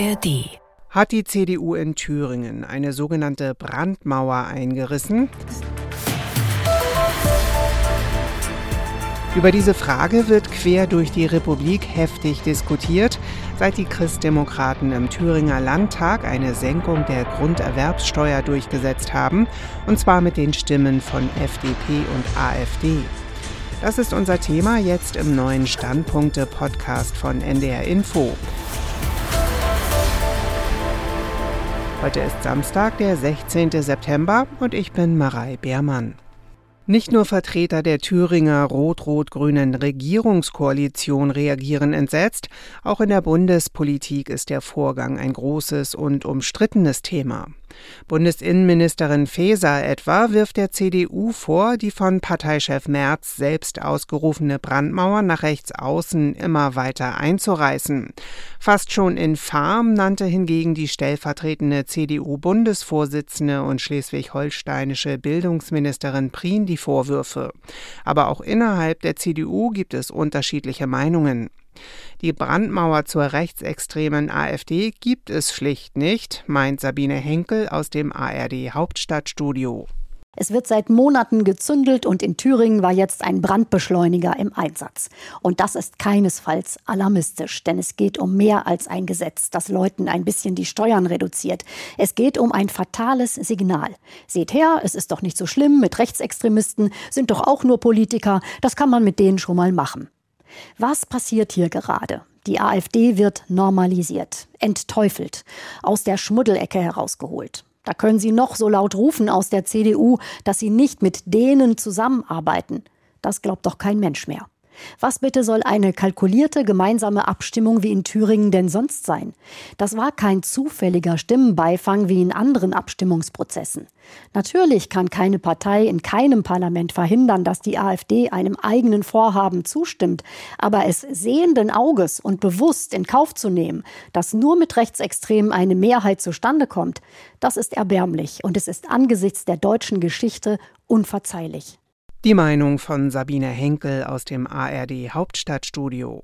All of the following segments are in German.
ARD hat die CDU in Thüringen eine sogenannte Brandmauer eingerissen. Über diese Frage wird quer durch die Republik heftig diskutiert, seit die Christdemokraten im Thüringer Landtag eine Senkung der Grunderwerbssteuer durchgesetzt haben, und zwar mit den Stimmen von FDP und AfD. Das ist unser Thema jetzt im neuen Standpunkte-Podcast von NDR Info. Heute ist Samstag, der 16. September und ich bin Marei Beermann. Nicht nur Vertreter der Thüringer rot-rot-grünen Regierungskoalition reagieren entsetzt, auch in der Bundespolitik ist der Vorgang ein großes und umstrittenes Thema. Bundesinnenministerin Faeser etwa wirft der CDU vor, die von Parteichef Merz selbst ausgerufene Brandmauer nach rechts außen immer weiter einzureißen. Fast schon infam nannte hingegen die stellvertretende CDU-Bundesvorsitzende und schleswig-holsteinische Bildungsministerin Prien die Vorwürfe. Aber auch innerhalb der CDU gibt es unterschiedliche Meinungen. Die Brandmauer zur rechtsextremen AfD gibt es schlicht nicht, meint Sabine Henkel aus dem ARD Hauptstadtstudio. Es wird seit Monaten gezündelt und in Thüringen war jetzt ein Brandbeschleuniger im Einsatz. Und das ist keinesfalls alarmistisch, denn es geht um mehr als ein Gesetz, das Leuten ein bisschen die Steuern reduziert. Es geht um ein fatales Signal. Seht her, es ist doch nicht so schlimm mit Rechtsextremisten, sind doch auch nur Politiker, das kann man mit denen schon mal machen. Was passiert hier gerade? Die AfD wird normalisiert, entteufelt, aus der Schmuddelecke herausgeholt. Da können Sie noch so laut rufen aus der CDU, dass Sie nicht mit denen zusammenarbeiten. Das glaubt doch kein Mensch mehr. Was bitte soll eine kalkulierte gemeinsame Abstimmung wie in Thüringen denn sonst sein? Das war kein zufälliger Stimmenbeifang wie in anderen Abstimmungsprozessen. Natürlich kann keine Partei in keinem Parlament verhindern, dass die AfD einem eigenen Vorhaben zustimmt, aber es sehenden Auges und bewusst in Kauf zu nehmen, dass nur mit Rechtsextremen eine Mehrheit zustande kommt, das ist erbärmlich und es ist angesichts der deutschen Geschichte unverzeihlich. Die Meinung von Sabine Henkel aus dem ARD Hauptstadtstudio.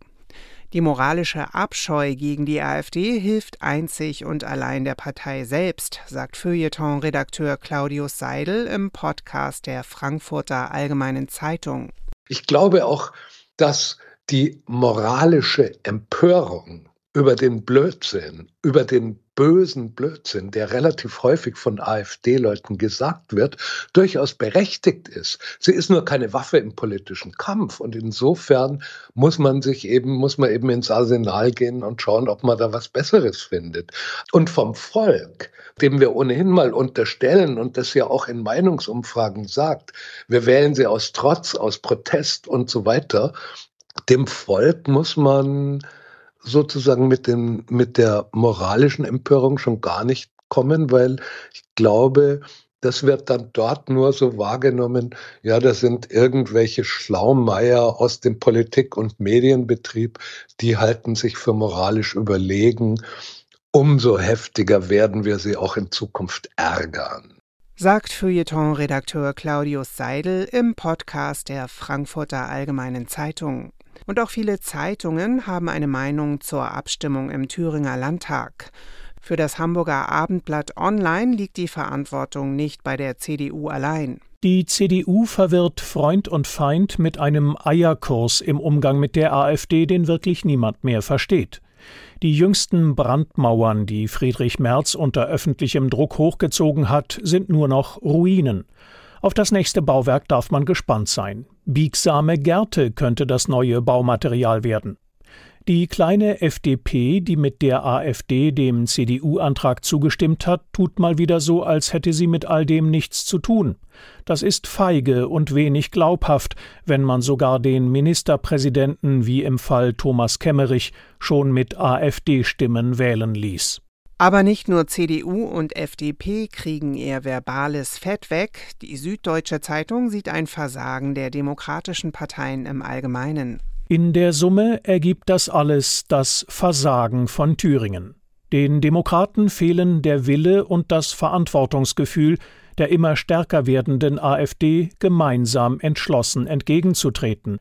Die moralische Abscheu gegen die AfD hilft einzig und allein der Partei selbst, sagt Feuilleton-Redakteur Claudius Seidel im Podcast der Frankfurter Allgemeinen Zeitung. Ich glaube auch, dass die moralische Empörung über den Blödsinn, über den bösen Blödsinn, der relativ häufig von AfD-Leuten gesagt wird, durchaus berechtigt ist. Sie ist nur keine Waffe im politischen Kampf und insofern muss man sich eben, muss man eben ins Arsenal gehen und schauen, ob man da was Besseres findet. Und vom Volk, dem wir ohnehin mal unterstellen und das ja auch in Meinungsumfragen sagt, wir wählen sie aus Trotz, aus Protest und so weiter, dem Volk muss man sozusagen mit, dem, mit der moralischen Empörung schon gar nicht kommen, weil ich glaube, das wird dann dort nur so wahrgenommen, ja, das sind irgendwelche Schlaumeier aus dem Politik- und Medienbetrieb, die halten sich für moralisch überlegen. Umso heftiger werden wir sie auch in Zukunft ärgern sagt Feuilleton-Redakteur Claudius Seidel im Podcast der Frankfurter Allgemeinen Zeitung. Und auch viele Zeitungen haben eine Meinung zur Abstimmung im Thüringer Landtag. Für das Hamburger Abendblatt Online liegt die Verantwortung nicht bei der CDU allein. Die CDU verwirrt Freund und Feind mit einem Eierkurs im Umgang mit der AfD, den wirklich niemand mehr versteht. Die jüngsten Brandmauern, die Friedrich Merz unter öffentlichem Druck hochgezogen hat, sind nur noch Ruinen. Auf das nächste Bauwerk darf man gespannt sein. Biegsame Gärte könnte das neue Baumaterial werden. Die kleine FDP, die mit der AfD dem CDU-Antrag zugestimmt hat, tut mal wieder so, als hätte sie mit all dem nichts zu tun. Das ist feige und wenig glaubhaft, wenn man sogar den Ministerpräsidenten wie im Fall Thomas Kemmerich schon mit AfD-Stimmen wählen ließ. Aber nicht nur CDU und FDP kriegen ihr verbales Fett weg. Die Süddeutsche Zeitung sieht ein Versagen der demokratischen Parteien im Allgemeinen. In der Summe ergibt das alles das Versagen von Thüringen. Den Demokraten fehlen der Wille und das Verantwortungsgefühl, der immer stärker werdenden AfD gemeinsam entschlossen entgegenzutreten.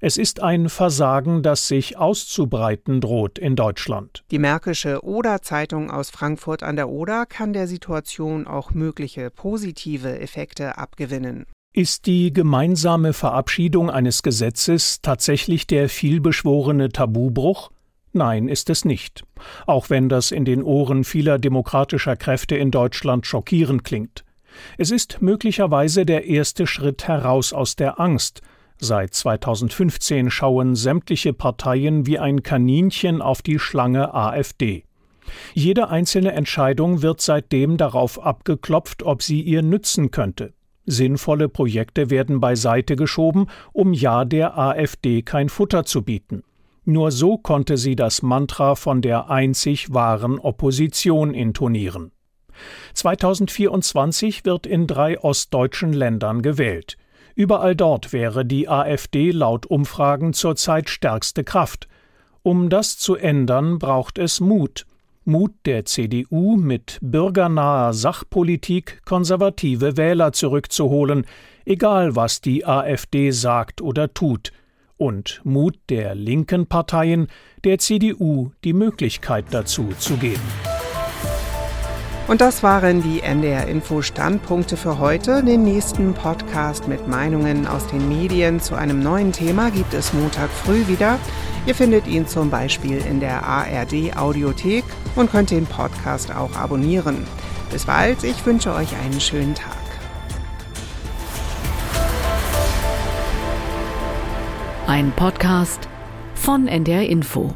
Es ist ein Versagen, das sich auszubreiten droht in Deutschland. Die Märkische Oder-Zeitung aus Frankfurt an der Oder kann der Situation auch mögliche positive Effekte abgewinnen. Ist die gemeinsame Verabschiedung eines Gesetzes tatsächlich der vielbeschworene Tabubruch? Nein, ist es nicht. Auch wenn das in den Ohren vieler demokratischer Kräfte in Deutschland schockierend klingt. Es ist möglicherweise der erste Schritt heraus aus der Angst, Seit 2015 schauen sämtliche Parteien wie ein Kaninchen auf die Schlange AfD. Jede einzelne Entscheidung wird seitdem darauf abgeklopft, ob sie ihr nützen könnte. Sinnvolle Projekte werden beiseite geschoben, um ja der AfD kein Futter zu bieten. Nur so konnte sie das Mantra von der einzig wahren Opposition intonieren. 2024 wird in drei ostdeutschen Ländern gewählt. Überall dort wäre die AfD laut Umfragen zurzeit stärkste Kraft. Um das zu ändern, braucht es Mut. Mut der CDU mit bürgernaher Sachpolitik konservative Wähler zurückzuholen, egal was die AfD sagt oder tut. Und Mut der linken Parteien, der CDU die Möglichkeit dazu zu geben. Und das waren die NDR Info Standpunkte für heute. Den nächsten Podcast mit Meinungen aus den Medien zu einem neuen Thema gibt es Montag früh wieder. Ihr findet ihn zum Beispiel in der ARD Audiothek und könnt den Podcast auch abonnieren. Bis bald, ich wünsche euch einen schönen Tag. Ein Podcast von NDR Info.